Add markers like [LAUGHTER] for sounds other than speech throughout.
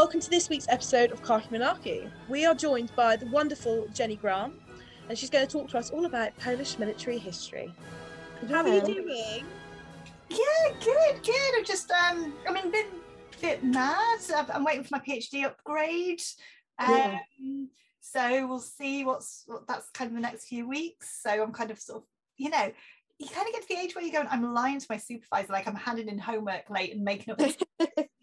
welcome to this week's episode of Khaki Monarchy. We are joined by the wonderful Jenny Graham, and she's going to talk to us all about Polish military history. How are you doing? Yeah, good, good. I've just, um, I mean, been a bit mad. I'm waiting for my PhD upgrade. Yeah. Um, so we'll see what's what that's kind of the next few weeks. So I'm kind of sort of, you know, you kind of get to the age where you're going, I'm lying to my supervisor, like I'm handing in homework late and making up [LAUGHS] this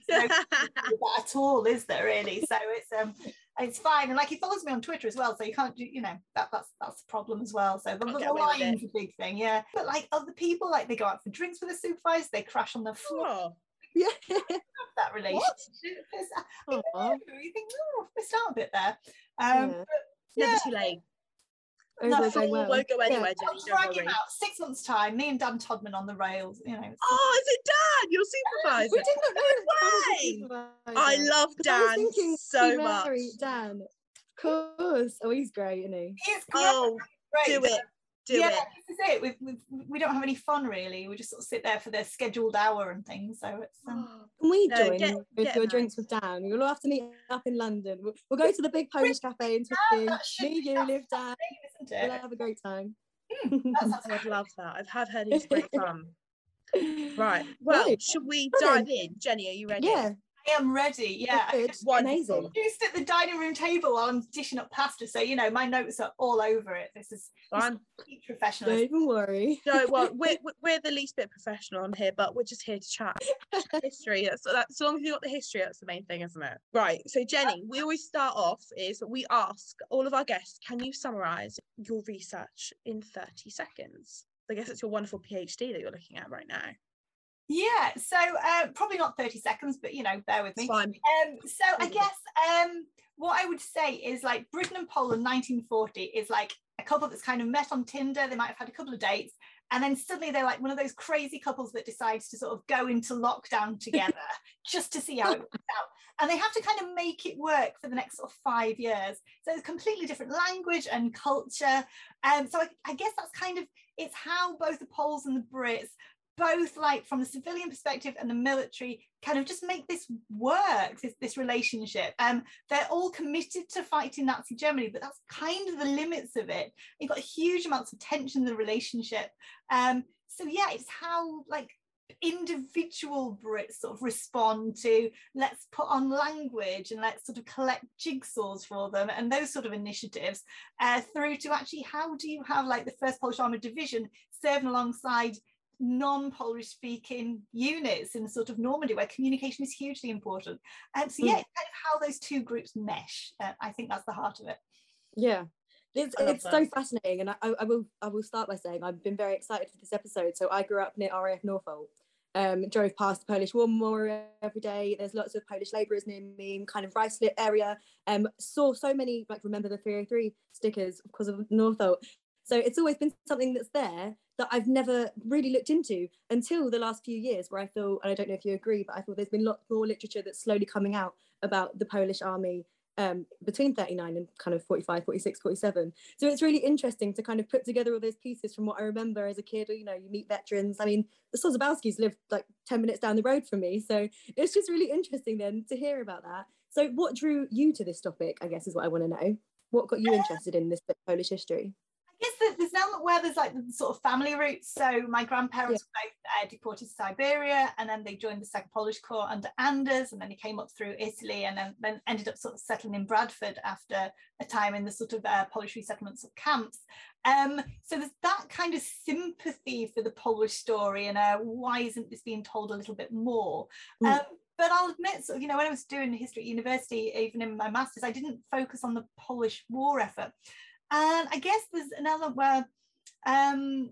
[LAUGHS] no [LAUGHS] that at all, is there really? So it's um it's fine. And like he follows me on Twitter as well, so you can't do, you know, that that's that's the problem as well. So the, the get away with lying's a big thing, yeah. But like other people, like they go out for drinks with the supervisor, they crash on the floor. Oh, [LAUGHS] Yeah. That relationship. It's- I know, you think, oh, missed out a bit there. Um, Yeah. never Yeah. too late. Oh, No, they're going well. won't go anywhere, I'll Jenny. Don't him worry. out six months' time. Me and Dan Todman on the rails. You know. Oh, is it Dan, your supervisor? We did not know it was way! a supervisor. I love 'Cause I Dan thinking so much. Dan. Of course. Oh, he's great, isn't he? He is great. Oh, great. do it. Do yeah, it. this is it. We've, we've, we don't have any fun really. We just sort of sit there for the scheduled hour and things. So it's um, [GASPS] Can we No, join get- with get your him drinks with Dan? We'll all have to meet up in London. We'll, we'll go to the big Polish cafe in Twickenham. that Me, you, live Dan. isn't We'll have a great time. That sounds I'd love that. I've had heard it's great fun. Right. Well, Right. should we Brilliant. dive in? Jenny, are you ready? Yeah, I am ready. Yeah. I good. [LAUGHS] just Wonderful. Amazing. used at the dining room table while I'm dishing up pasta. So you know, my notes are all over it. This is Fine. professional. Don't even worry. No, well, [LAUGHS] we're, we're- we're the least bit professional on here, but we're just here to chat [LAUGHS] history. That's, that's, as long as you've got the history, that's the main thing, isn't it? Right. So, Jenny, uh, we always start off is we ask all of our guests, can you summarize your research in 30 seconds? I guess it's your wonderful PhD that you're looking at right now. Yeah. So uh, probably not 30 seconds, but you know, bear with me. Um, so I guess um, what I would say is like Britain and Poland 1940 is like a couple that's kind of met on Tinder. They might have had a couple of dates. And then suddenly they're like one of those crazy couples that decides to sort of go into lockdown [LAUGHS] together just to see how it works out. And they have to kind of make it work for the next sort of five years. So it's completely different language and culture. Um, so I, I guess that's kind of it's how both the Poles and the Brits both like from the civilian perspective and the military kind of just make this work this, this relationship. Um they're all committed to fighting nazi germany but that's kind of the limits of it. You've got huge amounts of tension in the relationship. Um so yeah it's how like individual brits sort of respond to let's put on language and let's sort of collect jigsaws for them and those sort of initiatives uh, through to actually how do you have like the first polish armored division serving alongside non-Polish speaking units in sort of Normandy where communication is hugely important. And so yeah, Mm. kind of how those two groups mesh. Uh, I think that's the heart of it. Yeah. It's, it's so fascinating, and I, I I will I will start by saying I've been very excited for this episode. So I grew up near RAF Northolt, um, drove past the Polish War Memorial every day. There's lots of Polish labourers near me, kind of Ruislip area. Um, saw so many like remember the 303 stickers because of Northolt. So it's always been something that's there that I've never really looked into until the last few years, where I feel, and I don't know if you agree, but I feel there's been lots more literature that's slowly coming out about the Polish army um, between 39 and kind of 45, 46, 47. So it's really interesting to kind of put together all those pieces from what I remember as a kid, or, you know, you meet veterans. I mean, the Sosabowskis lived like 10 minutes down the road from me. So it's just really interesting then to hear about that. So what drew you to this topic, I guess is what I want to know. What got you interested in this Polish history? I guess there's an element where there's like the sort of family roots. So my grandparents were both uh, deported to Siberia, and then they joined the Second Polish Corps under Anders, and then he came up through Italy, and then, then ended up sort of settling in Bradford after a time in the sort of uh, Polish resettlements of camps. Um, so there's that kind of sympathy for the Polish story, and uh, why isn't this being told a little bit more? Mm. Um, but I'll admit, sort of, you know, when I was doing history at university, even in my masters, I didn't focus on the Polish war effort. And I guess there's another where, um,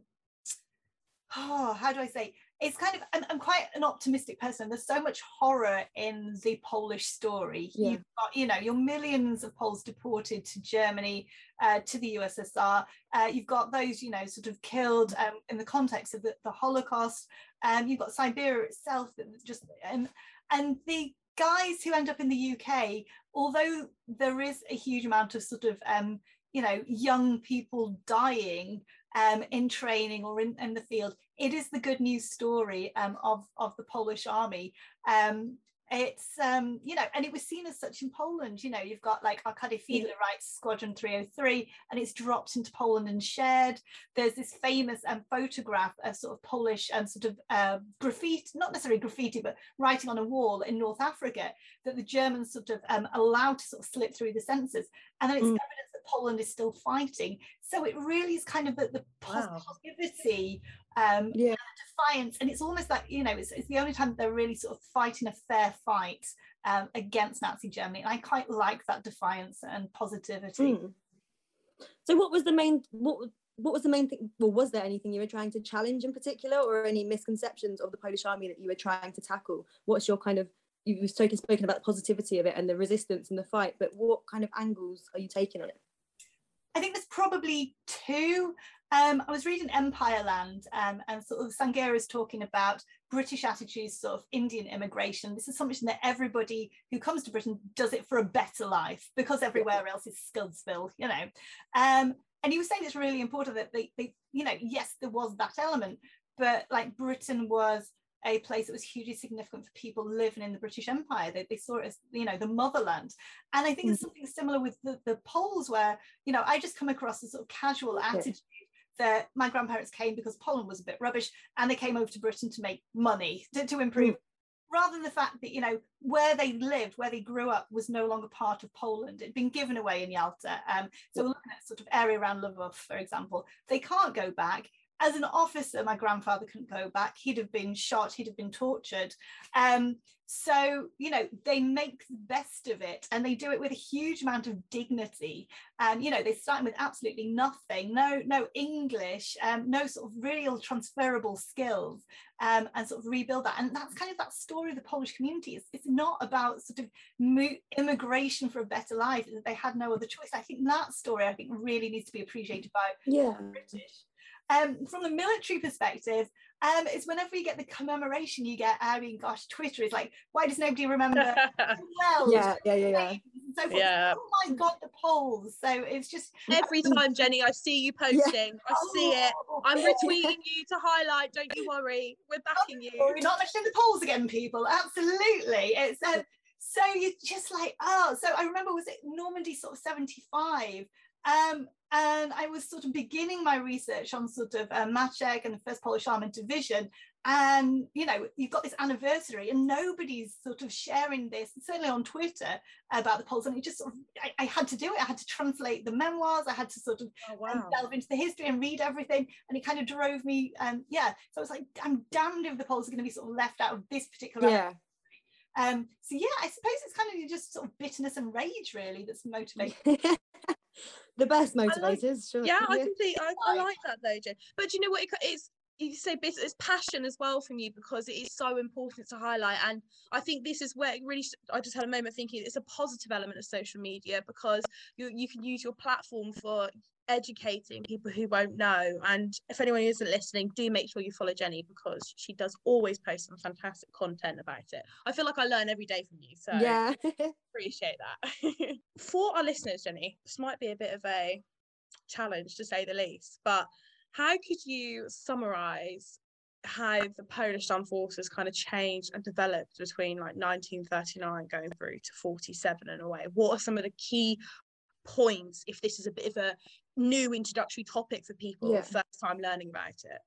oh, how do I say? It's kind of, I'm, I'm quite an optimistic person. There's so much horror in the Polish story. Yeah. You've got, you know, your millions of Poles deported to Germany, uh, to the USSR. Uh, you've got those, you know, sort of killed um, in the context of the, the Holocaust. Um, you've got Siberia itself that just, and, and the guys who end up in the UK, although there is a huge amount of sort of, um, you know, young people dying um, in training or in, in the field, it is the good news story um, of, of the Polish army. Um, it's um you know and it was seen as such in poland you know you've got like arkady fiedler yeah. writes squadron 303 and it's dropped into poland and shared there's this famous um, photograph of sort of polish and um, sort of uh, graffiti not necessarily graffiti but writing on a wall in north africa that the germans sort of um, allowed to sort of slip through the censors and then it's mm. evidence poland is still fighting so it really is kind of the, the wow. positivity um, yeah. defiance. And it's almost like, you know, it's, it's the only time they're really sort of fighting a fair fight um, against Nazi Germany. And I quite like that defiance and positivity. Mm. So what was the main, what, what was the main thing? Well, was there anything you were trying to challenge in particular or any misconceptions of the Polish army that you were trying to tackle? What's your kind of, you've spoken, spoken about the positivity of it and the resistance and the fight, but what kind of angles are you taking on it? I think there's probably two. Um, I was reading Empireland um, and sort of Sanghera is talking about British attitudes, sort of Indian immigration. This is something that everybody who comes to Britain does it for a better life because everywhere else is Scudsville, you know. Um, and he was saying it's really important that they, they, you know, yes, there was that element, but like Britain was a place that was hugely significant for people living in the British Empire. They, they saw it as, you know, the motherland. And I think mm. it's something similar with the, the Poles where, you know, I just come across a sort of casual attitude that my grandparents came because Poland was a bit rubbish and they came over to Britain to make money, to, to improve. Mm. Rather than the fact that, you know, where they lived, where they grew up was no longer part of Poland. It'd been given away in Yalta. Um, so we're looking at sort of area around Lvov, for example. They can't go back as an officer, my grandfather couldn't go back. He'd have been shot, he'd have been tortured. Um, so, you know, they make the best of it and they do it with a huge amount of dignity. And, you know, they start with absolutely nothing, no, no English, um, no sort of real transferable skills um, and sort of rebuild that. And that's kind of that story of the Polish community. It's, it's not about sort of mo- immigration for a better life, they had no other choice. I think that story, I think, really needs to be appreciated by yeah. British. Um, from the military perspective, um, it's whenever you get the commemoration, you get, I mean, gosh, Twitter is like, why does nobody remember? [LAUGHS] well, yeah, yeah, yeah, yeah. So yeah. Oh my God, the Poles. So it's just every [LAUGHS] time, Jenny, I see you posting, yeah. I see it. Oh. I'm retweeting you to highlight. Don't you worry, we're backing you. We're not mentioning the Poles again, people. Absolutely. It's um, so you're just like, oh, so I remember was it Normandy sort of 75? Um, and I was sort of beginning my research on sort of uh, Maczek and the First Polish Armored Division. And, you know, you've got this anniversary and nobody's sort of sharing this, certainly on Twitter, about the Poles. And it just sort of, I, I had to do it. I had to translate the memoirs. I had to sort of oh, wow. um, delve into the history and read everything. And it kind of drove me, um, yeah. So I was like, I'm damned if the Poles are going to be sort of left out of this particular yeah. Um, so yeah, I suppose it's kind of just sort of bitterness and rage really that's [LAUGHS] motivating. The best motivators. Like. Yeah, I completely I, I, like that though, Jen. But you know what? It, it's you say business it's passion as well from you because it is so important to highlight and i think this is where it really i just had a moment thinking it's a positive element of social media because you, you can use your platform for educating people who won't know. And if anyone isn't listening, do make sure you follow Jenny because she does always post some fantastic content about it. I feel like I learn every day from you. So yeah, [LAUGHS] appreciate that. [LAUGHS] For our listeners, Jenny, this might be a bit of a challenge to say the least, but how could you summarize how the Polish armed forces kind of changed and developed between like 1939 going through to 47 in a way? What are some of the key points if this is a bit of a new introductory topic for people yeah. first time learning about it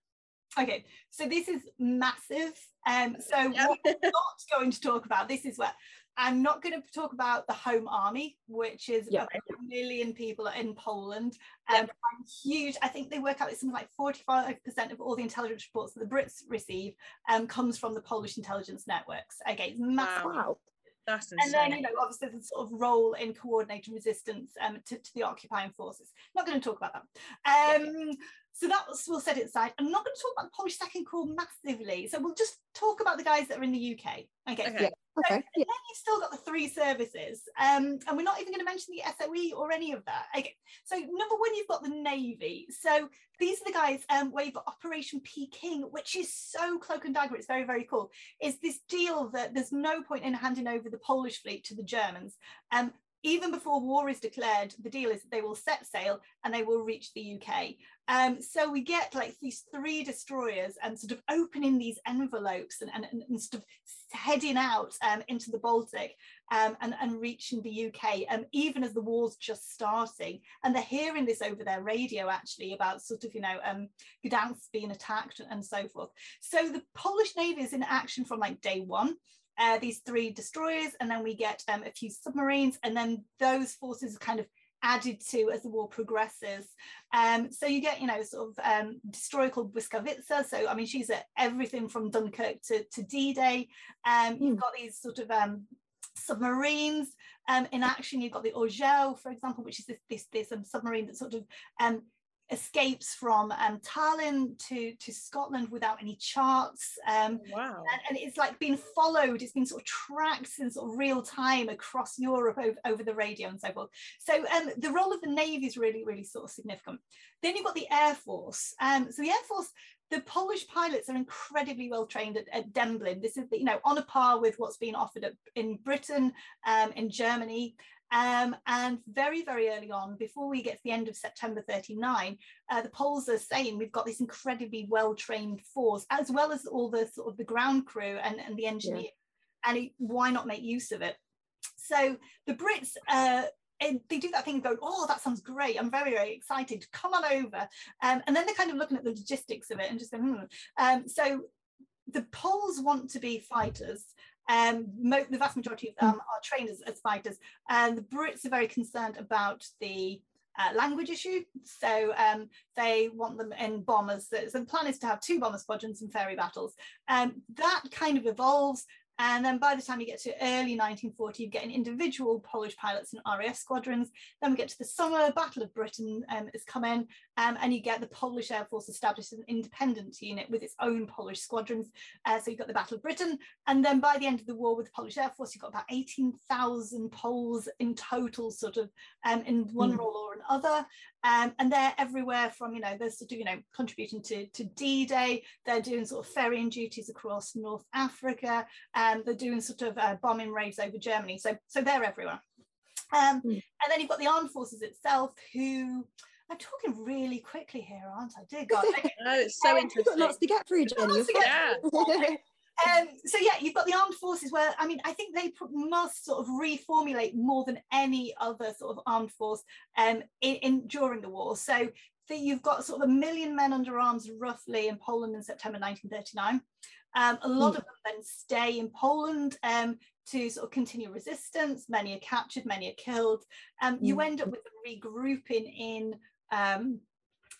okay so this is massive um so yeah. what we're [LAUGHS] not going to talk about this is where i'm not going to talk about the home army which is yeah. a million people in poland um, yeah. huge i think they work out it's something like 45 percent of all the intelligence reports that the brits receive um comes from the polish intelligence networks okay it's massive wow. That's insane. And then, you know, obviously the sort of role in coordinating resistance um, to, to the occupying forces. Not going to talk about that. Um, yeah. So that was, we'll set it aside. I'm not going to talk about the Polish Second Corps massively. So we'll just talk about the guys that are in the UK. Okay. okay. Yeah. So, okay. then you've still got the three services. Um, and we're not even going to mention the SOE or any of that. Okay. So number one, you've got the Navy. So these are the guys um, where you've got Operation Peking, which is so cloak and dagger. It's very, very cool. Is this deal that there's no point in handing over the Polish fleet to the Germans. Um, even before war is declared, the deal is that they will set sail and they will reach the UK. Um, so we get like these three destroyers and sort of opening these envelopes and, and, and sort of heading out um, into the Baltic um, and, and reaching the UK, um, even as the war's just starting. And they're hearing this over their radio actually about sort of, you know, um, Gdansk being attacked and so forth. So the Polish Navy is in action from like day one. Uh, these three destroyers, and then we get um, a few submarines, and then those forces kind of added to as the war progresses. Um, so you get, you know, sort of um, destroyer called Błyskawica. So, I mean, she's at everything from Dunkirk to, to D-Day. Um, mm. You've hmm. got these sort of um, submarines um, in action. You've got the Orzeł, for example, which is this, this, this um, submarine that sort of um, escapes from um, Tallinn to, to Scotland without any charts. Um, oh, wow. And, and, it's like being followed, it's been sort of tracked in sort of real time across Europe over, over the radio and so forth. So um, the role of the Navy is really, really sort of significant. Then you've got the Air Force. Um, so the Air Force, the Polish pilots are incredibly well trained at, at Dęblin. This is, you know, on a par with what's being offered at, in Britain, um, in Germany. Um, and very, very early on, before we get to the end of September 39, uh, the Poles are saying we've got this incredibly well-trained force, as well as all the sort of the ground crew and, and the engineer. Yeah. And it, why not make use of it? So the Brits, uh, they do that thing and go, oh, that sounds great. I'm very, very excited. Come on over. Um, and then they're kind of looking at the logistics of it and just going, hmm. Um, so the Poles want to be fighters um, the vast majority of them hmm. are trained as, as fighters. And the Brits are very concerned about the uh, language issue. So um, they want them in bombers. So the plan is to have two bomber squadrons and Fairey Battles. Um, that kind of evolves and then by the time you get to early 1940, you get an individual Polish pilots and RAF squadrons. Then we get to the summer, Battle of Britain um, is coming, um, and you get the Polish Air Force established as an independent unit with its own Polish squadrons. Uh, so you've got the Battle of Britain. And then by the end of the war with the Polish Air Force, you've got about 18,000 Poles in total, sort of um, in one mm. role or another. Um, and they're everywhere from, you know, they're sort of, you know, contributing to, to D-Day, they're doing sort of ferrying duties across North Africa, and they're doing sort of uh, bombing raids over Germany. So, so they're everywhere. Um, mm. And then you've got the armed forces itself, who I'm talking really quickly here, aren't I? Dear God. [LAUGHS] no, it's so um, interesting. lots to get through, Jenny. yeah. [LAUGHS] um, so yeah, you've got the armed forces where I mean, I think they must sort of reformulate more than any other sort of armed force um, in, in during the war. So that you've got sort of a million men under arms roughly in Poland in September 1939. Um, a lot mm. of them then stay in Poland um, to sort of continue resistance. Many are captured, many are killed. Um, mm. You end up with them regrouping in um,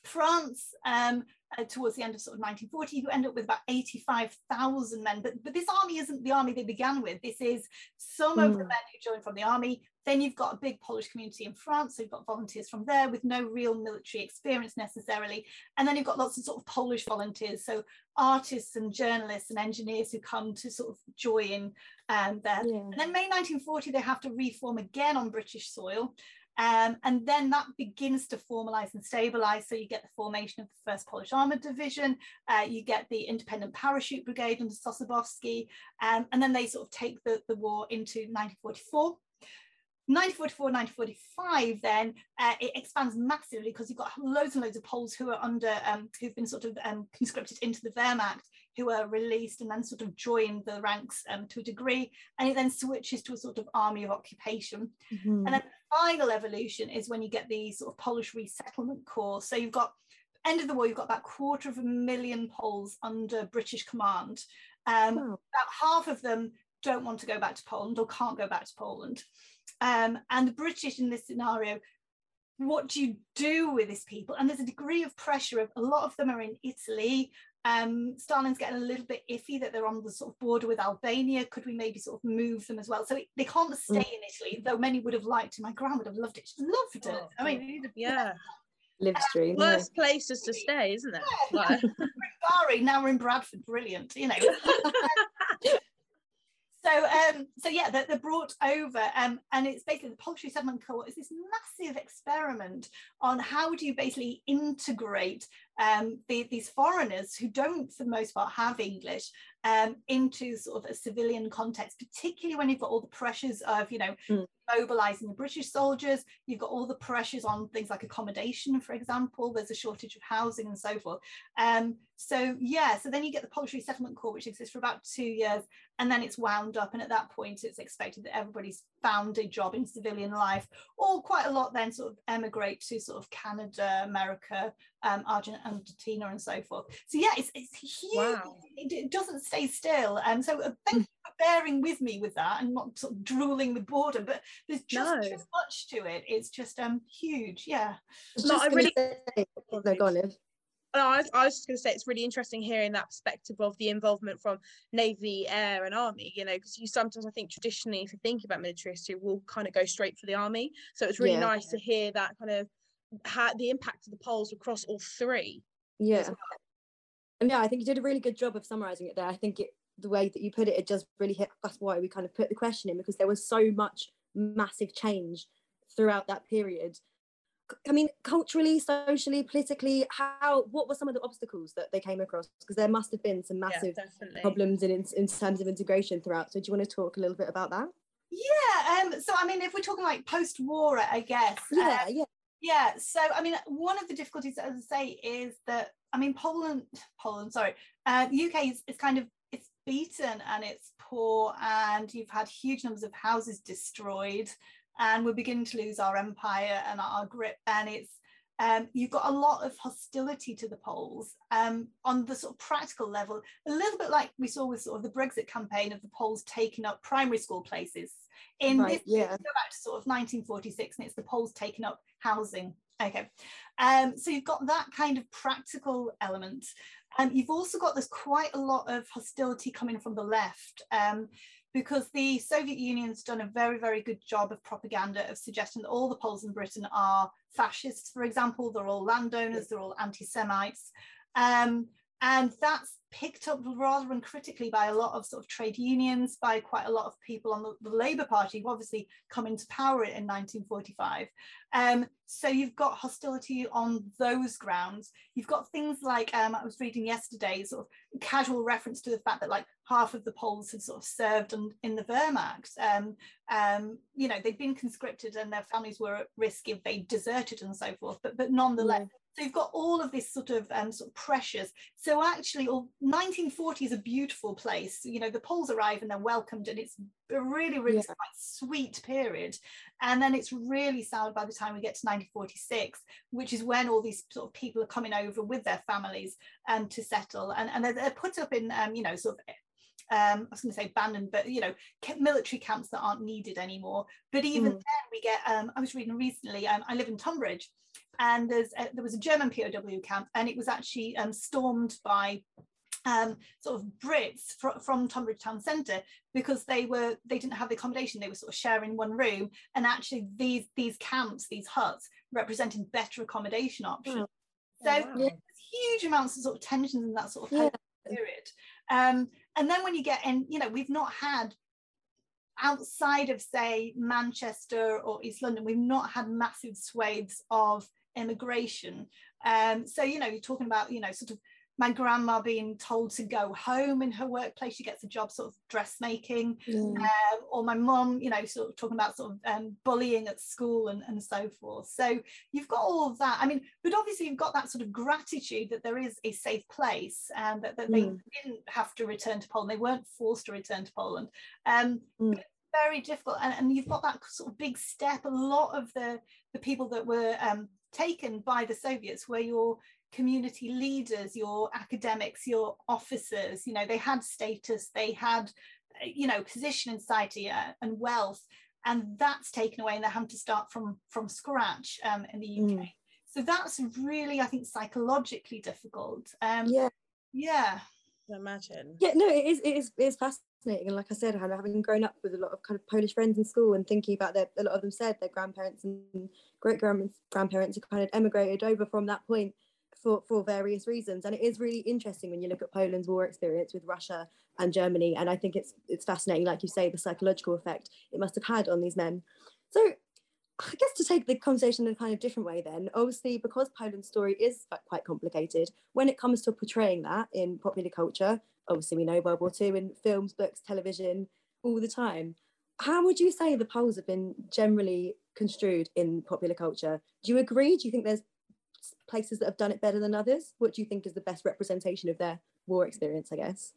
France um, uh, towards the end of sort of 1940, you end up with about 85,000 men. But, but this army isn't the army they began with. This is some mm. of the hmm. men who joined from the army. Then you've got a big Polish community in France, so you've got volunteers from there with no real military experience necessarily. And then you've got lots of sort of Polish volunteers, so artists and journalists and engineers who come to sort of join um, there. Yeah. And then May 1940, they have to reform again on British soil. Um, and then that begins to formalize and stabilize. So you get the formation of the 1st Polish Armored Division, uh, you get the Independent Parachute Brigade under Sosabowski, um, and then they sort of take the, the war into 1944. 1944, 1945, then uh, it expands massively because you've got loads and loads of Poles who are under, um, who've been sort of um, conscripted into the Wehrmacht, who are released and then sort of join the ranks um, to a degree. And it then switches to a sort of army of occupation. Mm-hmm. And then the final evolution is when you get the sort of Polish resettlement corps. So you've got end of the war, you've got about quarter of a million Poles under British command. Um. About half of them don't want to go back to Poland or can't go back to Poland. Um, and the British in this scenario, what do you do with these people? And there's a degree of pressure. Of, a lot of them are in Italy. Um, Stalin's getting a little bit iffy that they're on the sort of border with Albania. Could we maybe sort of move them as well? So it, they can't stay mm. in Italy, though many would have liked to. My grandma would have loved it. She loved it. Oh, I mean, yeah. Live stream. Um, worst yeah. places to stay, isn't it? Yeah. Like... [LAUGHS] now we're in Bradford. Brilliant, you know. [LAUGHS] so um, so yeah, they're, they're brought over, um, and it's basically the Polish settlement Corps is this massive experiment on how do you basically integrate um, the, these foreigners who don't, for the most part, have English um, into sort of a civilian context, particularly when you've got all the pressures of, you know, Mm. mobilizing the British soldiers, you've got all the pressures on things like accommodation, for example, there's a shortage of housing and so forth. Um, so yeah, so then you get the Polish Settlement Corps, which exists for about two years, and then it's wound up. And at that point, it's expected that everybody's found a job in civilian life, or quite a lot then sort of emigrate to sort of Canada, America, um, Argentina, and so forth. So yeah, it's, it's huge. Wow. It, it doesn't stay still. And so uh, thank you for bearing with me with that and not sort of drooling with boredom, but there's just No. too much to it. It's just um huge. Yeah. No, I really- say- oh, no, go on, Liv. I was, I was just going to say it's really interesting hearing that perspective of the involvement from Navy, Air, and Army. You know, because you sometimes I think traditionally, if you think about military history, will kind of go straight for the Army. So it's really Yeah. nice to hear that kind of how the impact of the Poles across all three. Yeah. well. And yeah, I think you did a really good job of summarizing it there. I think it the way that you put it, it just really hit. That's why we kind of put the question in because there was so much massive change throughout that period. I mean, culturally, socially, politically, how what were some of the obstacles that they came across? Because there must have been some massive yeah, problems in, in terms of integration throughout. So do you want to talk a little bit about that? Yeah. Um, so I mean, if we're talking like post-war, I guess. uh, Yeah, yeah, Yeah, so I mean, one of the difficulties, as I say, is that I mean, Poland, Poland, sorry, uh, the UK is, is kind of it's beaten and it's poor, and you've had huge numbers of houses destroyed, and we're beginning to lose our empire and our grip, and it's um, you've got a lot of hostility to the Poles um, on the sort of practical level, a little bit like we saw with sort of the Brexit campaign of the Poles taking up primary school places. In Right, this, yeah. go back to sort of 1946, and it's the Poles taking up housing. Okay, um, so you've got that kind of practical element. Um, you've also got there's quite a lot of hostility coming from the left um, because the Soviet Union's done a very, very good job of propaganda of suggesting that all the Poles in Britain are fascists, for example, they're all landowners, they're all anti-Semites. Um, and that's picked up rather uncritically by a lot of sort of trade unions, by quite a lot of people on the, the Labour Party, who obviously come into power in 1945. Um, so you've got hostility on those grounds. You've got things like um, I was reading yesterday, sort of casual reference to the fact that like half of the Poles had sort of served on, in the Wehrmacht. Um, um, you know, they'd been conscripted and their families were at risk if they deserted and so forth. But but nonetheless, so you've got all of this sort of um, sort of pressures. So actually, all 1940 is a beautiful place. You know, the Poles arrive and they're welcomed, and it's a really, really Yeah. quite sweet period. And then it's really soured by the time we get to 1946, which is when all these sort of people are coming over with their families um, to settle, and and they're, they're put up in um, you know sort of um, I was going to say abandoned, but you know, military camps that aren't needed anymore. But even Mm. then, we get. Um, I was reading recently. Um, I live in Tunbridge, and there's a, there was a German POW camp, and it was actually um, stormed by um, sort of Brits fr- from Tunbridge Town Centre because they were they didn't have the accommodation. They were sort of sharing one room, and actually these these camps, these huts, represented better accommodation options. So Oh, wow. huge amounts of sort of tensions in that sort of Yeah. period. Um, and then when you get in, you know, we've not had outside of say Manchester or East London, we've not had massive swathes of immigration. Um, so you know, you're talking about you know sort of my grandma being told to go home in her workplace. She gets a job sort of dressmaking yeah. um, or my mum, you know, sort of talking about sort of um, bullying at school and, and so forth. So you've got all of that. I mean, but obviously you've got that sort of gratitude that there is a safe place and that, that they Mm. didn't have to return to Poland. They weren't forced to return to Poland. Um, Mm. very difficult. And, and you've got that sort of big step. A lot of the, the people that were um, taken by the Soviets were your community leaders, your academics, your officers, you know, they had status, they had, uh, you know, position in society uh, and wealth, and that's taken away and they're having to start from from scratch um, in the UK. Mm. So that's really, I think, psychologically difficult. Um, yeah. yeah. can imagine. Yeah, no, it is. It is. It is fascinating, and like I said, having grown up with a lot of kind of Polish friends in school, and thinking about their, a lot of them said their grandparents and great grandparents had kind of emigrated over from that point for for various reasons, and it is really interesting when you look at Poland's war experience with Russia and Germany, and I think it's it's fascinating, like you say, the psychological effect it must have had on these men. So. I guess to take the conversation in a kind of different way, then, obviously, because Poland's story is quite complicated, when it comes to portraying that in popular culture, obviously, we know World War II in films, books, television, all the time. How would you say the Poles have been generally construed in popular culture? Do you agree? Do you think there's places that have done it better than others? What do you think is the best representation of their war experience, I guess?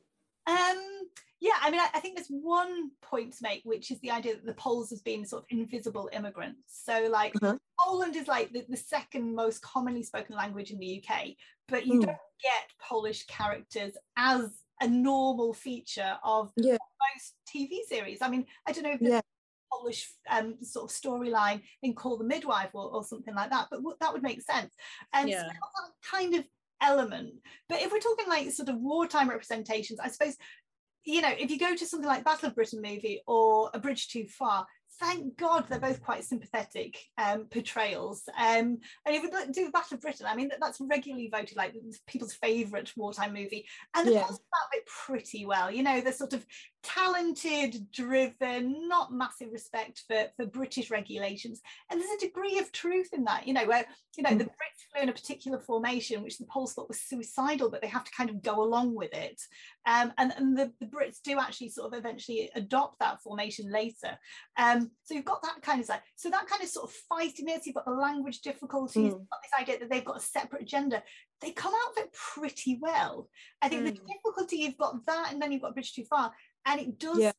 Um, yeah, I mean, I, I, think there's one point to make, which is the idea that the Poles has been sort of invisible immigrants. So, like, uh-huh. Poland is like the, the, second most commonly spoken language in the UK, but you mm. don't get Polish characters as a normal feature of yeah. most TV series. I mean, I don't know if yeah. Polish um, sort of storyline in Call the Midwife or, or something like that, but w- that would make sense. And yeah. so that kind of element. But if we're talking like sort of wartime representations, I suppose you know, if you go to something like Battle of Britain movie or A Bridge Too Far, thank God they're both quite sympathetic um, portrayals. Um, and if we do Battle of Britain, I mean, that, that's regularly voted like people's favourite wartime movie. And the yeah. about it pretty well. You know, the sort of talented, driven, not massive respect for, for British regulations. And there's a degree of truth in that, you know, where, you know, mm. the Brits flew in a particular formation, which the Poles thought was suicidal, but they have to kind of go along with it. Um, and and the, the Brits do actually sort of eventually adopt that formation later. Um, so you've got that kind of side. So that kind of sort of fightiness, you've got the language difficulties, mm. you've got this idea that they've got a separate agenda. They come out of it pretty well. I think mm. the difficulty, you've got that, and then you've got Bridge Too Far and it does yeah.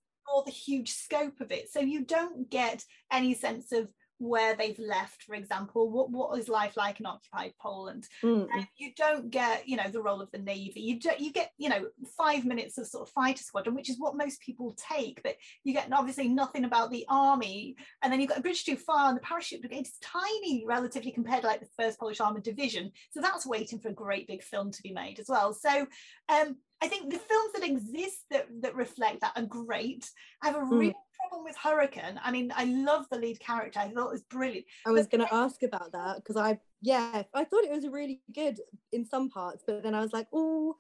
the huge scope of it so you don't get any sense of where they've left, for example, what, what is life like in occupied Poland? Mm. you don't get, you know, the role of the navy. You do, you get, you know, five minutes of sort of fighter squadron, which is what most people take, but you get obviously nothing about the army. And then you've got a bridge too far, and the parachute brigade is tiny relatively compared to like the first Polish armored division. So that's waiting for a great big film to be made as well. So um, I think the films that exist that, that reflect that are great. I have a hmm. really mm. Problem with Hurricane. I mean, I love the lead character. I thought it was brilliant. I was going to ask about that because I, yeah, I thought it was really good in some parts, but then I was like, oh,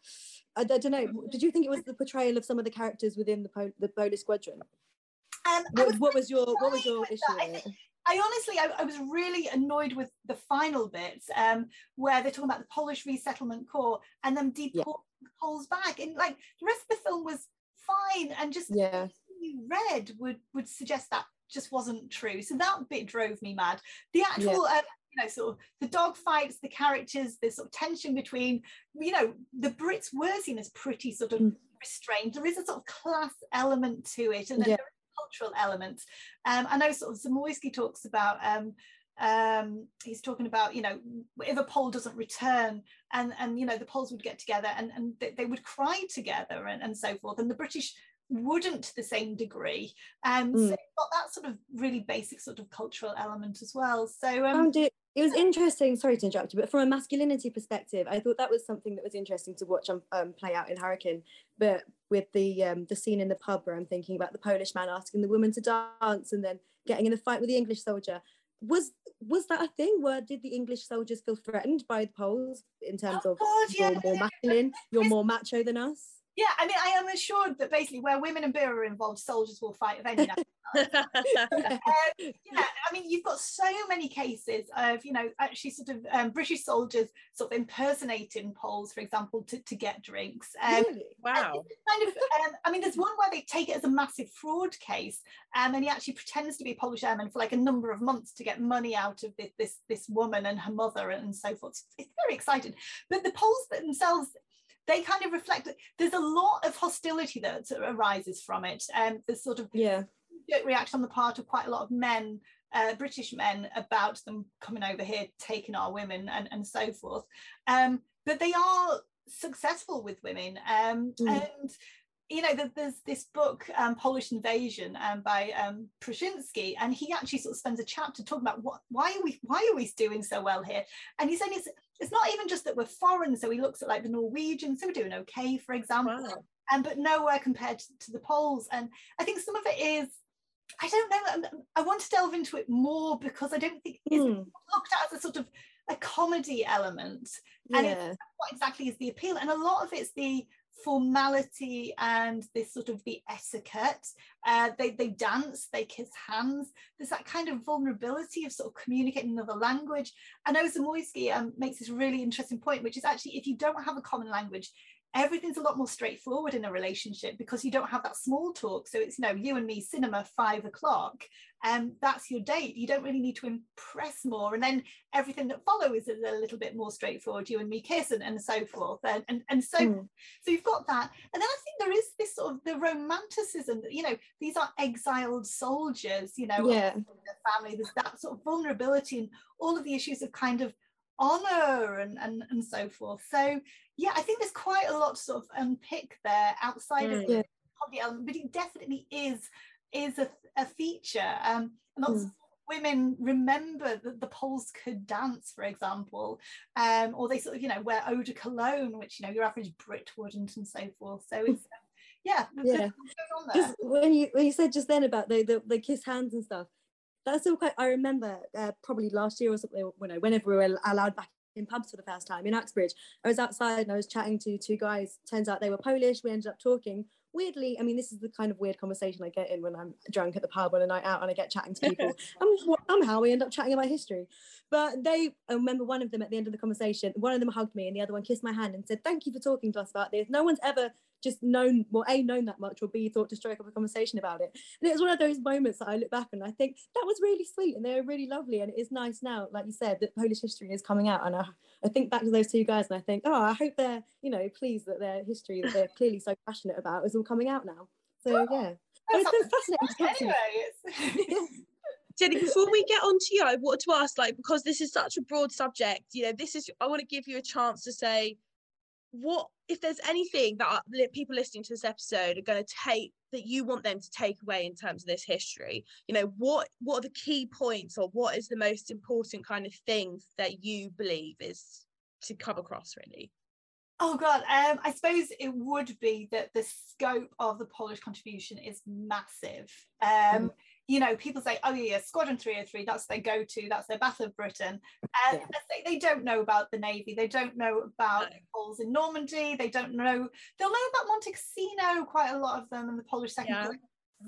I, I, don't know. Did you think it was the portrayal of some of the characters within the po- the Polish squadron? Um, what, was, what was your what was your issue with it? I honestly, I, I, was really annoyed with the final bits um, where they're talking about the Polish resettlement corps and them deporting yeah. Poles back, and like the rest of the film was fine, and just yeah, you read would would suggest that just wasn't true. So that bit drove me mad. The actual. Yeah. Um, you know, sort of the dog fights, the characters, the sort of tension between, you know, the Brits were seen as pretty sort of mm. restrained. There is a sort of class element to it, and then yeah cultural element. Um, I know sort of Zamoyski talks about um, um, he's talking about you know if a Pole doesn't return and and you know the Poles would get together and and they, they would cry together and, and so forth and the British wouldn't to the same degree. Um mm. so got that sort of really basic sort of cultural element as well. So um found it it was interesting sorry to interrupt you but from a masculinity perspective i thought that was something that was interesting to watch um, um play out in hurricane. But with the um the scene in the pub where i'm thinking about the polish man asking the woman to dance and then getting in a fight with the english soldier was was that a thing? Where did the english soldiers feel threatened by the poles in terms oh, of God, you're yeah. more masculine you're more macho than us yeah, I mean, I am assured that basically where women and beer are involved, soldiers will fight of any um, [LAUGHS] [LAUGHS] yeah, I mean, you've got so many cases of, you know, actually sort of um, British soldiers sort of impersonating Poles, for example, to, to get drinks. Um, really? Wow. Kind of, um, I mean, there's one where they take it as a massive fraud case, um, and he actually pretends to be a Polish airman for like a number of months to get money out of this this, this woman and her mother and so forth. It's very exciting. But the Poles themselves they kind of reflect there's a lot of hostility that arises from it. And um, there's sort of yeah. reaction on the part of quite a lot of men uh, British men about them coming over here taking our women and, and so forth. Um, but they are successful with women. Um, mm. and you know, there's this book, um, Polish Invasion, um, by um, Pruszyński, and he actually sort of spends a chapter talking about what, why are we, why are we doing so well here? And he's saying it's, it's not even just that we're foreign. So he looks at like the Norwegians, so we're doing okay, for example, wow. and but nowhere compared to, to the Poles. And I think some of it is I don't know. I want to delve into it more because I don't think it's mm. looked at as a sort of a comedy element, and yeah. what exactly is the appeal? And a lot of it's the formality and this sort of the etiquette. Uh, they, they dance, they kiss hands. There's that kind of vulnerability of sort of communicating another language. And Oza Zamoyski um, makes this really interesting point, which is actually if you don't have a common language, everything's a lot more straightforward in a relationship because you don't have that small talk. So it's, you know, you and me, cinema, five o'clock, and um, that's your date. You don't really need to impress more. And then everything that follows is a little bit more straightforward. You and me kiss and, and so forth. And, and, and so, mm. so you've got that. And then I think there is this sort of the romanticism that, you know, these are exiled soldiers, you know, yeah. family. There's that sort of vulnerability and all of the issues of kind of honor and, and and so forth so yeah i think there's quite a lot to sort of unpick there outside mm, of the yeah. element but it definitely is is a, a feature um lots mm. of women remember that the Poles could dance, for example, um, or they sort of, you know, wear eau de cologne, which, you know, your average Brit wouldn't and so forth. So it's, yeah, yeah. Just when you when you said just then about the, the, the kiss hands and stuff, that's still quite. I remember uh, probably last year or something. You know, whenever we were allowed back in pubs for the first time in Uxbridge, I was outside and I was chatting to two guys. Turns out they were Polish. We ended up talking. Weirdly, I mean, this is the kind of weird conversation I get in when I'm drunk at the pub on a night out and I get chatting to [LAUGHS] people. and somehow we end up chatting about history. But they, I remember one of them at the end of the conversation, one of them hugged me and the other one kissed my hand and said, Thank you for talking to us about this. No one's ever just known, well, A, known that much, or B, thought to strike up a conversation about it. And it was one of those moments that I look back and I think that was really sweet and they were really lovely. And it is nice now, like you said, that Polish history is coming out. And I, I think back to those two guys and I think, oh, I hope they're, you know, pleased that their history that they're clearly so passionate about is all coming out now. So, oh, yeah. It's been fascinating. Anyway, [LAUGHS] [LAUGHS] Jenny, before we get on to you, I wanted to ask, like, because this is such a broad subject, you know, this is, I want to give you a chance to say, what if there's anything that people listening to this episode are going to take that you want them to take away in terms of this history? You know what what are the key points or what is the most important kind of things that you believe is to come across really? Oh God, um, I suppose it would be that the scope of the Polish contribution is massive. Um, mm you know, people say, oh yeah, Squadron 303, that's their go-to, that's their Bath of Britain. And yeah. they, they, don't know about the Navy, they don't know about no. Poles in Normandy, they don't know, they'll know about Monte Cassino, quite a lot of them, and the Polish Second yeah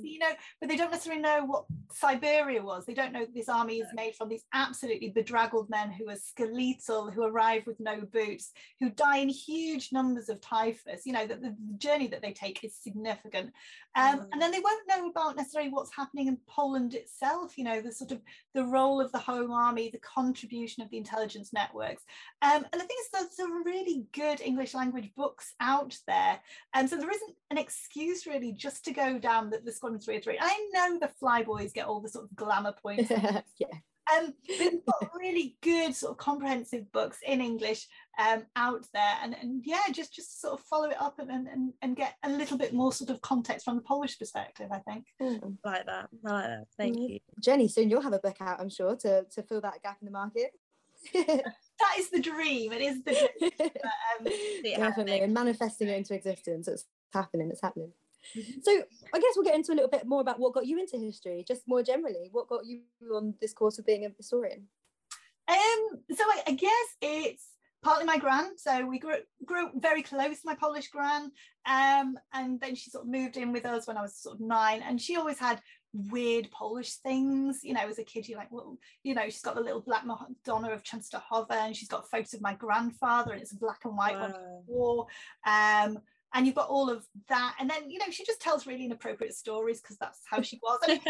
you know, but they don't necessarily know what Siberia was. They don't know this army is made from these absolutely bedraggled men who are skeletal, who arrive with no boots, who die in huge numbers of typhus. You know, that the, journey that they take is significant. Um, mm. And then they won't know about necessarily what's happening in Poland itself, you know, the sort of the role of the home army, the contribution of the intelligence networks. Um, and the thing is, there's some really good English language books out there. And so there isn't an excuse really just to go down the, the Squadron 303. I know the Flyboys get all the sort of glamour [LAUGHS] points. yeah. Um, but we've got really good sort of comprehensive books in English um, out there, and, and yeah, just just sort of follow it up and, and and get a little bit more sort of context from the Polish perspective. I think. Mm, like that. I like that. Thank mm. you, Jenny. Soon you'll have a book out, I'm sure, to to fill that gap in the market. [LAUGHS] that is the dream. It is the dream. [LAUGHS] But, um, Definitely, and manifesting it into existence. It's happening. It's happening. Mm-hmm. So I guess we'll get into a little bit more about what got you into history, just more generally. What got you on this course of being a historian? Um, so I, I guess it's partly my gran. So we grew, grew very close, my Polish gran. Um, and then she sort of moved in with us when I was sort of nine. And she always had weird Polish things. You know, as a kid, you're like, well, you know, she's got the little black Madonna of Częstochowa and she's got photos of my grandfather and it's a black and white wow. on the wall. Um, and you've got all of that. And then you know she just tells really inappropriate stories because that's how she was. [LAUGHS] I mean,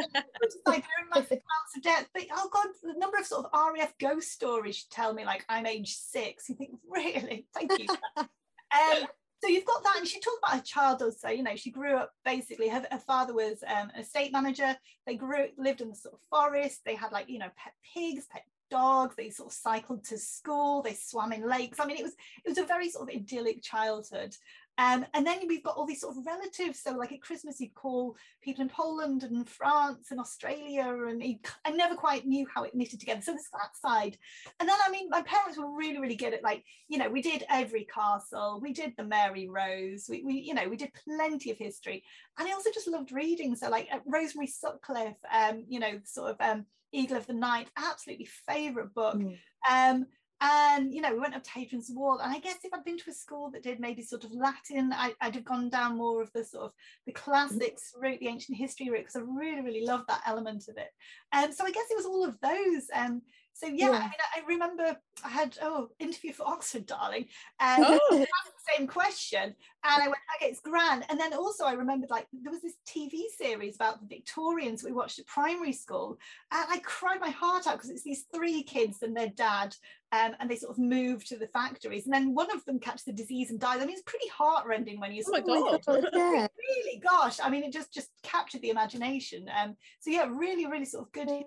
like amounts of death but oh god the number of sort of RAF ghost stories she'd tell me like I'm age six. You think [LAUGHS] really? Thank you. Um, so you've got that. And she talked about her childhood. So you know she grew up basically her, her father was um, an estate manager. They grew lived in the sort of forest. They had like you know pet pigs pet dogs. They sort of cycled to school. They swam in lakes. I mean it was it was a very sort of idyllic childhood um, and then we've got all these sort of relatives. So, like at Christmas, you'd call people in Poland and France and Australia, and he, I never quite knew how it knitted together. So, there's that side. And then, I mean, my parents were really, really good at like, you know, we did every castle, we did the Mary Rose, we, we you know, we did plenty of history. And I also just loved reading. So, like Rosemary Sutcliff, um, you know, sort of um, Eagle of the Ninth, absolutely favourite book. Mm. Um, And you know, we went up to Hadrian's Wall, and I guess if I'd been to a school that did maybe sort of Latin, I, would have gone down more of the sort of the classics route, the ancient history route, because I really, really loved that element of it. And um, so I guess it was all of those. Um, so yeah, yeah, I mean, I remember I had oh interview for Oxford, darling, [LAUGHS] and oh. [LAUGHS] the same question, and I went, okay, it's grand. And then also I remembered like there was this TV series about the Victorians we watched at primary school, and I cried my heart out because it's these three kids and their dad, um, and they sort of move to the factories, and then one of them catches the disease and dies. I mean, it's pretty heartrending when you. Oh my god! [LAUGHS] yeah. Really, gosh, I mean, it just just captured the imagination. Um, so yeah, really, really sort of good. Yeah.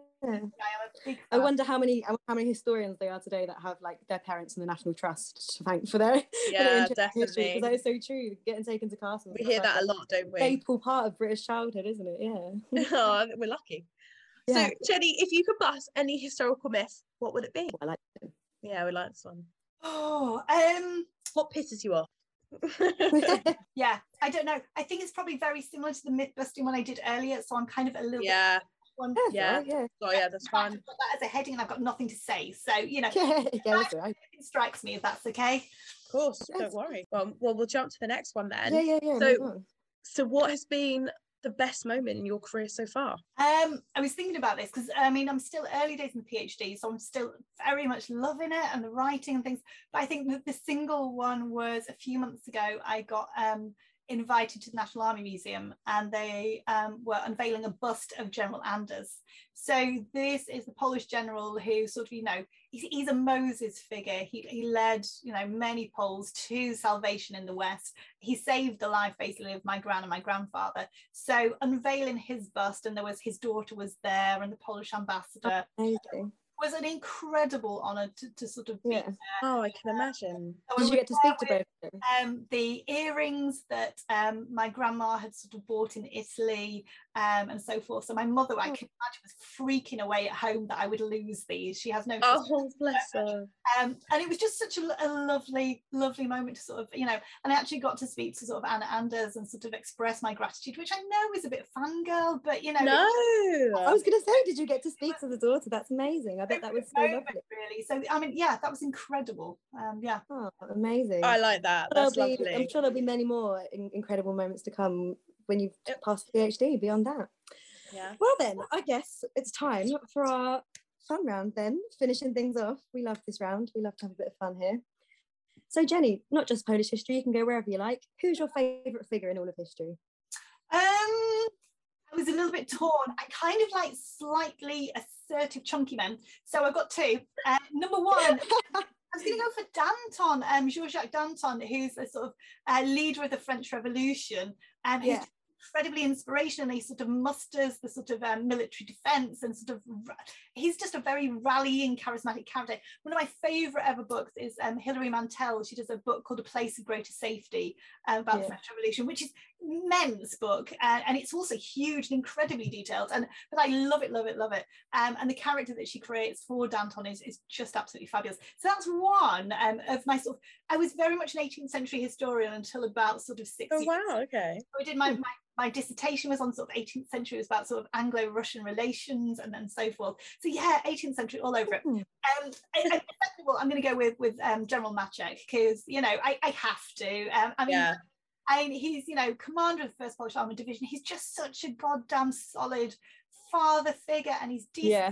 I, I wonder how many how many historians they are today that have like their parents in the National Trust to thank for their [LAUGHS] yeah for their definitely because that is so true getting taken to castles we hear that a lot don't we staple part of British childhood isn't it yeah [LAUGHS] oh we're lucky yeah. so Jenny if you could bust any historical myth what would it be I like it. yeah we like this one oh um what pisses you off [LAUGHS] [LAUGHS] yeah I don't know I think it's probably very similar to the myth busting one I did earlier so I'm kind of a little yeah bit one. Yeah, yeah. Oh yeah, that's fine. Put that as a heading, and I've got nothing to say. So you know, yeah, yeah that's right. It strikes me if that's okay. Of course, yes. don't worry. Well, well, we'll jump to the next one then. Yeah, yeah, yeah. So, so what has been the best moment in your career so far? Um, I was thinking about this because I mean I'm still early days in the PhD, so I'm still very much loving it and the writing and things. But I think that the single one was a few months ago. I got um, invited to the National Army Museum and they um, were unveiling a bust of General Anders. So this is the Polish general who sort of, you know, he's, he's, a Moses figure. He, he led, you know, many Poles to salvation in the West. He saved the life basically of my gran and my grandfather. So unveiling his bust and there was his daughter was there and the Polish ambassador. Amazing was an incredible honor to, to sort of be yeah. there. Oh, I can imagine. So Did you get to speak to both of them? Um, the earrings that um, my grandma had sort of bought in Italy um, and so forth. So my mother, I oh. can imagine, was freaking away at home that I would lose these. She has no. Oh, bless her. Um, and it was just such a, a, lovely, lovely moment to sort of, you know, and I actually got to speak to sort of Anna Anders and sort of express my gratitude, which I know is a bit fangirl, but you know. No. I was going to say, did you get to speak [LAUGHS] to the daughter? That's amazing. I bet that was so lovely. Really. So, I mean, yeah, that was incredible. Um, yeah. Oh, amazing. I like that. That's be, lovely. I'm sure there'll be many more in- incredible moments to come when you've yep. passed the PhD beyond that. Yeah. Well, then, I guess it's time for our fun round then, finishing things off. We love this round. We love to have a bit of fun here. So, Jenny, not just Polish history, you can go wherever you like. Who's your favourite figure in all of history? Um, I was a little bit torn. I kind of like slightly assertive chunky men. So I've got two. Uh, number one, [LAUGHS] I was going to go for Danton, um, Jean-Jacques Danton, who's a sort of uh, leader of the French Revolution, and um, yeah incredibly inspirational. He sort of musters the sort of um, military defense and sort of he's just a very rallying, charismatic character. One of my favorite ever books is um, Hilary Mantel. She does a book called A Place of Greater Safety um, about yeah. the French Revolution, which is men's book uh, and it's also huge and incredibly detailed. And but I love it, love it, love it. Um, and the character that she creates for Danton is, is just absolutely fabulous. So that's one um, of my sort of. I was very much an 18th century historian until about sort of six. Oh wow! Okay. So I did my, my my dissertation was on sort of 18th century, it was about sort of Anglo-Russian relations and then so forth. So yeah, 18th century all over it. Mm. Um, I, I, I'm going to go with with um, General Maczek because you know I, I have to. Um, I mean. Yeah. I mean, he's, you know, commander of the 1st Polish Armored Division. He's just such a goddamn solid father figure and he's decent, yeah.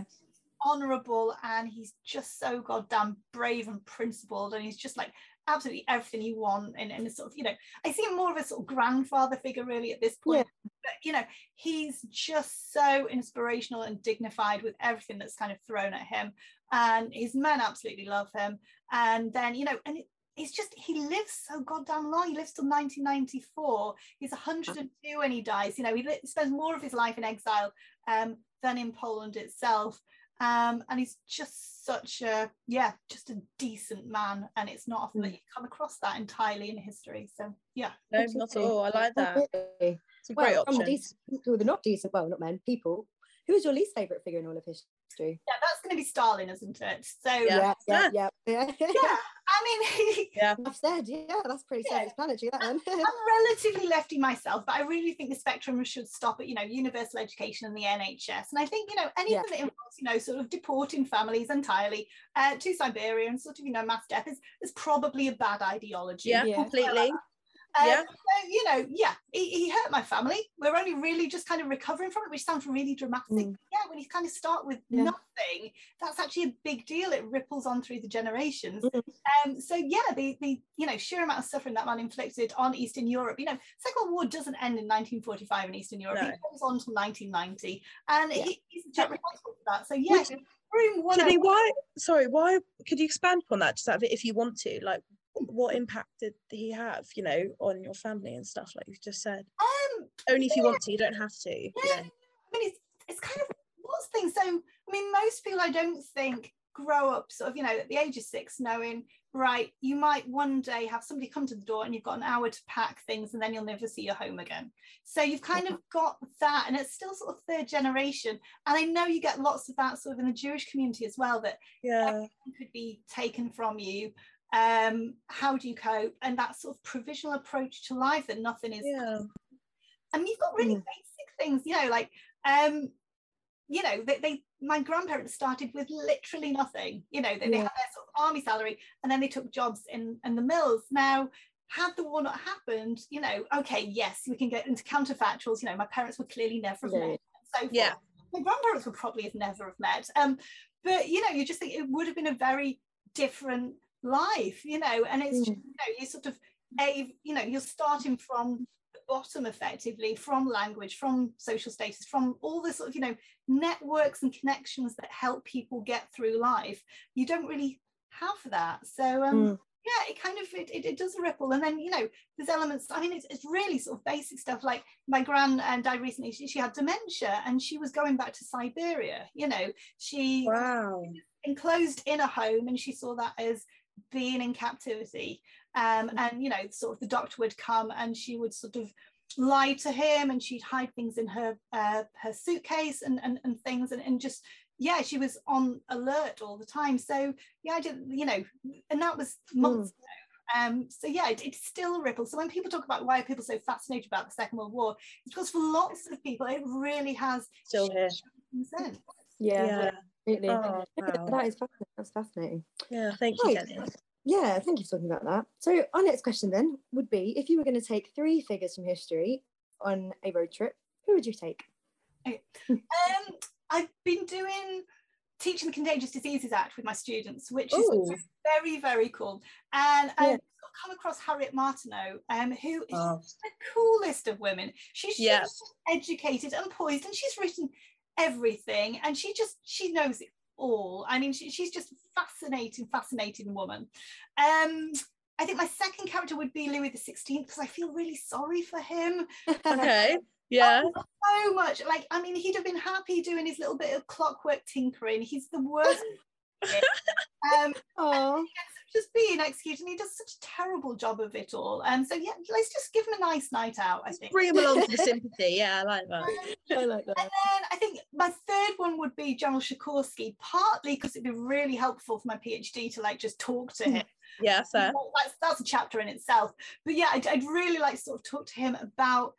honourable, and he's just so goddamn brave and principled. And he's just like absolutely everything you want and, and sort of you know i see him more of a sort of grandfather figure really at this point yeah. but you know he's just so inspirational and dignified with everything that's kind of thrown at him and his men absolutely love him and then you know and it, it's just he lives so goddamn long. He lives till 1994. He's 102 when he dies. You know, he li- spends more of his life in exile um, than in Poland itself um, and he's just such a yeah just a decent man and it's not often that hmm. you come across that entirely in history so yeah no not at all i like that it's a well, great option. the, decent, the not decent well not men people who is your least favorite figure in all of history yeah that's going to be stalin isn't it so yeah yeah yeah [LAUGHS] yeah, yeah. yeah. mean, [LAUGHS] Yeah. I've said, yeah, that's pretty Yeah. self-explanatory. That one. [LAUGHS] I'm relatively lefty myself, but I really think the spectrum should stop at, you know, universal education and the NHS. And I think, you know, anything Yeah. that involves, you know, sort of deporting families entirely uh, to Siberia and sort of, you know, mass death is, is probably a bad ideology. Yeah, Yeah. completely. Um, Yeah. So, you know, yeah, he, he hurt my family. We're only really just kind of recovering from it, which sounds really dramatic. Mm. Yeah, when you kind of start with Yeah. nothing, that's actually a big deal. It ripples on through the generations. Mm. Um, so yeah, the the you know sheer amount of suffering that man inflicted on Eastern Europe. You know, Second World War doesn't end in 1945 in Eastern Europe. No. It goes on until 1990, and Yeah. he, he's responsible for that. So yeah, Would- room one. Jenny, why? Sorry, why? Could you expand upon that just out of it if you want to? Like, what impact did he have? You know, on your family and stuff, like you just said. Um, Only if you want to. You don't have to. you Yeah. know. I mean, it's, it's kind of what's of things. So, I mean, most people I don't think grow up sort of, you know, at the age of six, knowing, right, you might one day have somebody come to the door and you've got an hour to pack things and then you'll never see your home again. So you've kind of got that, and it's still sort of third generation. And I know you get lots of that sort of in the Jewish community as well, that Yeah. could be taken from you. Um, how do you cope? And that sort of provisional approach to life that nothing is Yeah. I mean, you've got really Mm. basic things, you know, like um, you know, they, they my grandparents started with literally nothing. You know, they, they had their sort of army salary and then they took jobs in in the mills. Now, had the war not happened, you know, okay, yes, we can get into counterfactuals. You know, my parents would clearly never have Yeah. met so forth. Yeah. My grandparents would probably have never have met. Um, but you know, you just think it would have been a very different life, you know, and it's just, you know, you sort of a you know, you're starting from the bottom effectively from language, from social status, from all the sort of, you know, networks and connections that help people get through life. You don't really have that. So um Mm. yeah, it kind of it, it, it does ripple. And then, you know, there's elements, I mean, it's, it's really sort of basic stuff like my gran uh, died recently, she, she had dementia and she was going back to Siberia, you know, she Wow. enclosed in a home and she saw that as being in captivity um, and you know sort of the doctor would come and she would sort of lie to him and she'd hide things in her uh, her suitcase and, and, and things and, and just yeah she was on alert all the time. So yeah i did you know and that was months ago. Um so yeah it, it's still a ripple. So when people talk about why are people so fascinated about the second world war it's because for lots of people it really has Still here. sense Yeah, Yeah. Absolutely. Oh, [LAUGHS] wow. That is fascinating. That's fascinating. Yeah. Thank you, Right. Jenny. Yeah, thank you for talking about that. So our next question then would be if you were going to take three figures from history on a road trip, who would you take? Um, I've been doing teaching the Contagious Diseases Act with my students, which is very, very cool. And Yeah. I've come across Harriet Martineau, um, who is Oh. the coolest of women. She's Yeah. just educated and poised, and she's written everything, and she just she knows it all. I mean, she, she's just fascinating, fascinating woman. Um, I think my second character would be Louis the Sixteenth because I feel really sorry for him [LAUGHS] Okay. Yeah. so much. Like, I mean, he'd have been happy doing his little bit of clockwork tinkering. He's the worst. [LAUGHS] um, Oh, just being executed, and he does such a terrible job of it all. Um, so yeah, let's just give him a nice night out. I think. Bring him along to the [LAUGHS] sympathy. Yeah, I like that. I like that. And then I think my third one would be General Sikorski, partly because it'd be really helpful for my PhD to like just talk to him. [LAUGHS] Yeah, fair. That's, that's a chapter in itself. But yeah, I'd, I'd really like to sort of talk to him about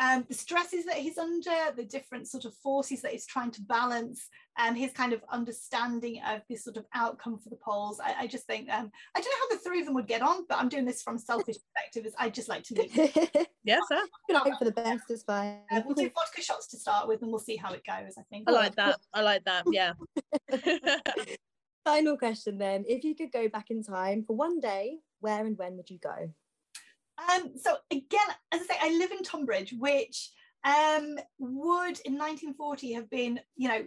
um, the stresses that he's under, the different sort of forces that he's trying to balance, and his kind of understanding of this sort of outcome for the Poles. I, I just think um, I don't know how the three of them would get on, but I'm doing this from a selfish [LAUGHS] perspective. Is I'd just like to meet. them. Yeah, fair. Hope for the best. It's fine. Uh, we'll do vodka shots to start with, and we'll see how it goes. I think. I like that. I like that. Yeah. [LAUGHS] Final question then: If you could go back in time for one day, where and when would you go? Um, so again, as I say, I live in Tonbridge, which um, would in 1940 have been, you know,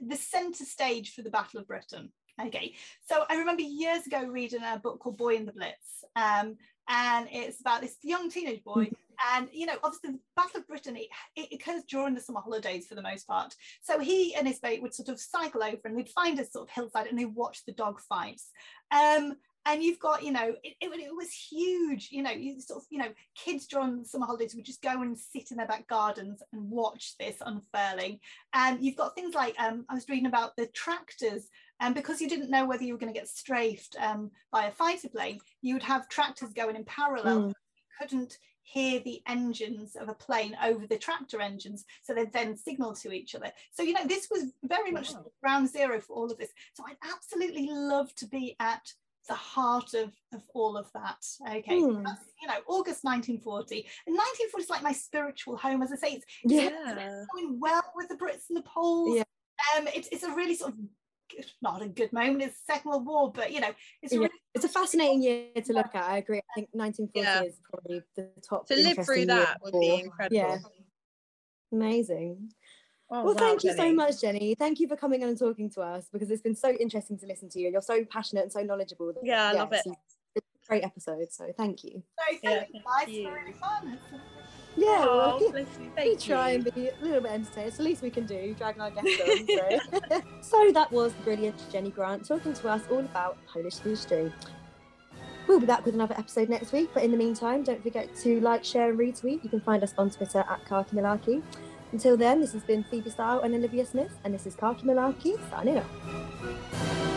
the centre stage for the Battle of Britain. Okay, so I remember years ago reading a book called Boy in the Blitz, um, and it's about this young teenage boy. And you know, obviously, the Battle of Britain it, it occurs during the summer holidays for the most part. So he and his mate would sort of cycle over, and they'd find a sort of hillside, and they watch the dog fights. Um, and you've got you know it, it, it, was huge you know you sort of you know kids during summer holidays would just go and sit in their back gardens and watch this unfurling and you've got things like um, i was reading about the tractors and because you didn't know whether you were going to get strafed um, by a fighter plane you would have tractors going in parallel mm. you couldn't hear the engines of a plane over the tractor engines so they'd then signal to each other so you know this was very much wow. ground zero for all of this so i'd absolutely love to be at the heart of, of all of that. Okay, mm. you know, August 1940. And 1940 is like my spiritual home. As I say, it's, yeah. it's going well with the Brits and the Poles. Yeah. Um, it's, it's a really sort of not a good moment. It's the Second World War, but you know, it's yeah. really it's a fascinating year to look at. I agree. I think 1940 yeah. is probably the top. To live through that would be incredible. Yeah, amazing. Oh, well, wow, thank you Jenny. so much, Jenny. Thank you for coming on and talking to us because it's been so interesting to listen to you. You're so passionate and so knowledgeable. Yeah, I yeah, love it. It's a great episode. So thank you. No, thank yeah, you guys. You. really fun. Yeah, oh, well, we try and be a little bit entertaining. It's the least we can do, dragging our guests on. So. [LAUGHS] [LAUGHS] so that was the brilliant Jenny Grant talking to us all about Polish history. We'll be back with another episode next week, but in the meantime, don't forget to like, share, and retweet. You can find us on Twitter at Khaki Malarkey. Until then, this has been Phoebe Style and Olivia Smith, and this is Khaki Malarkey signing off.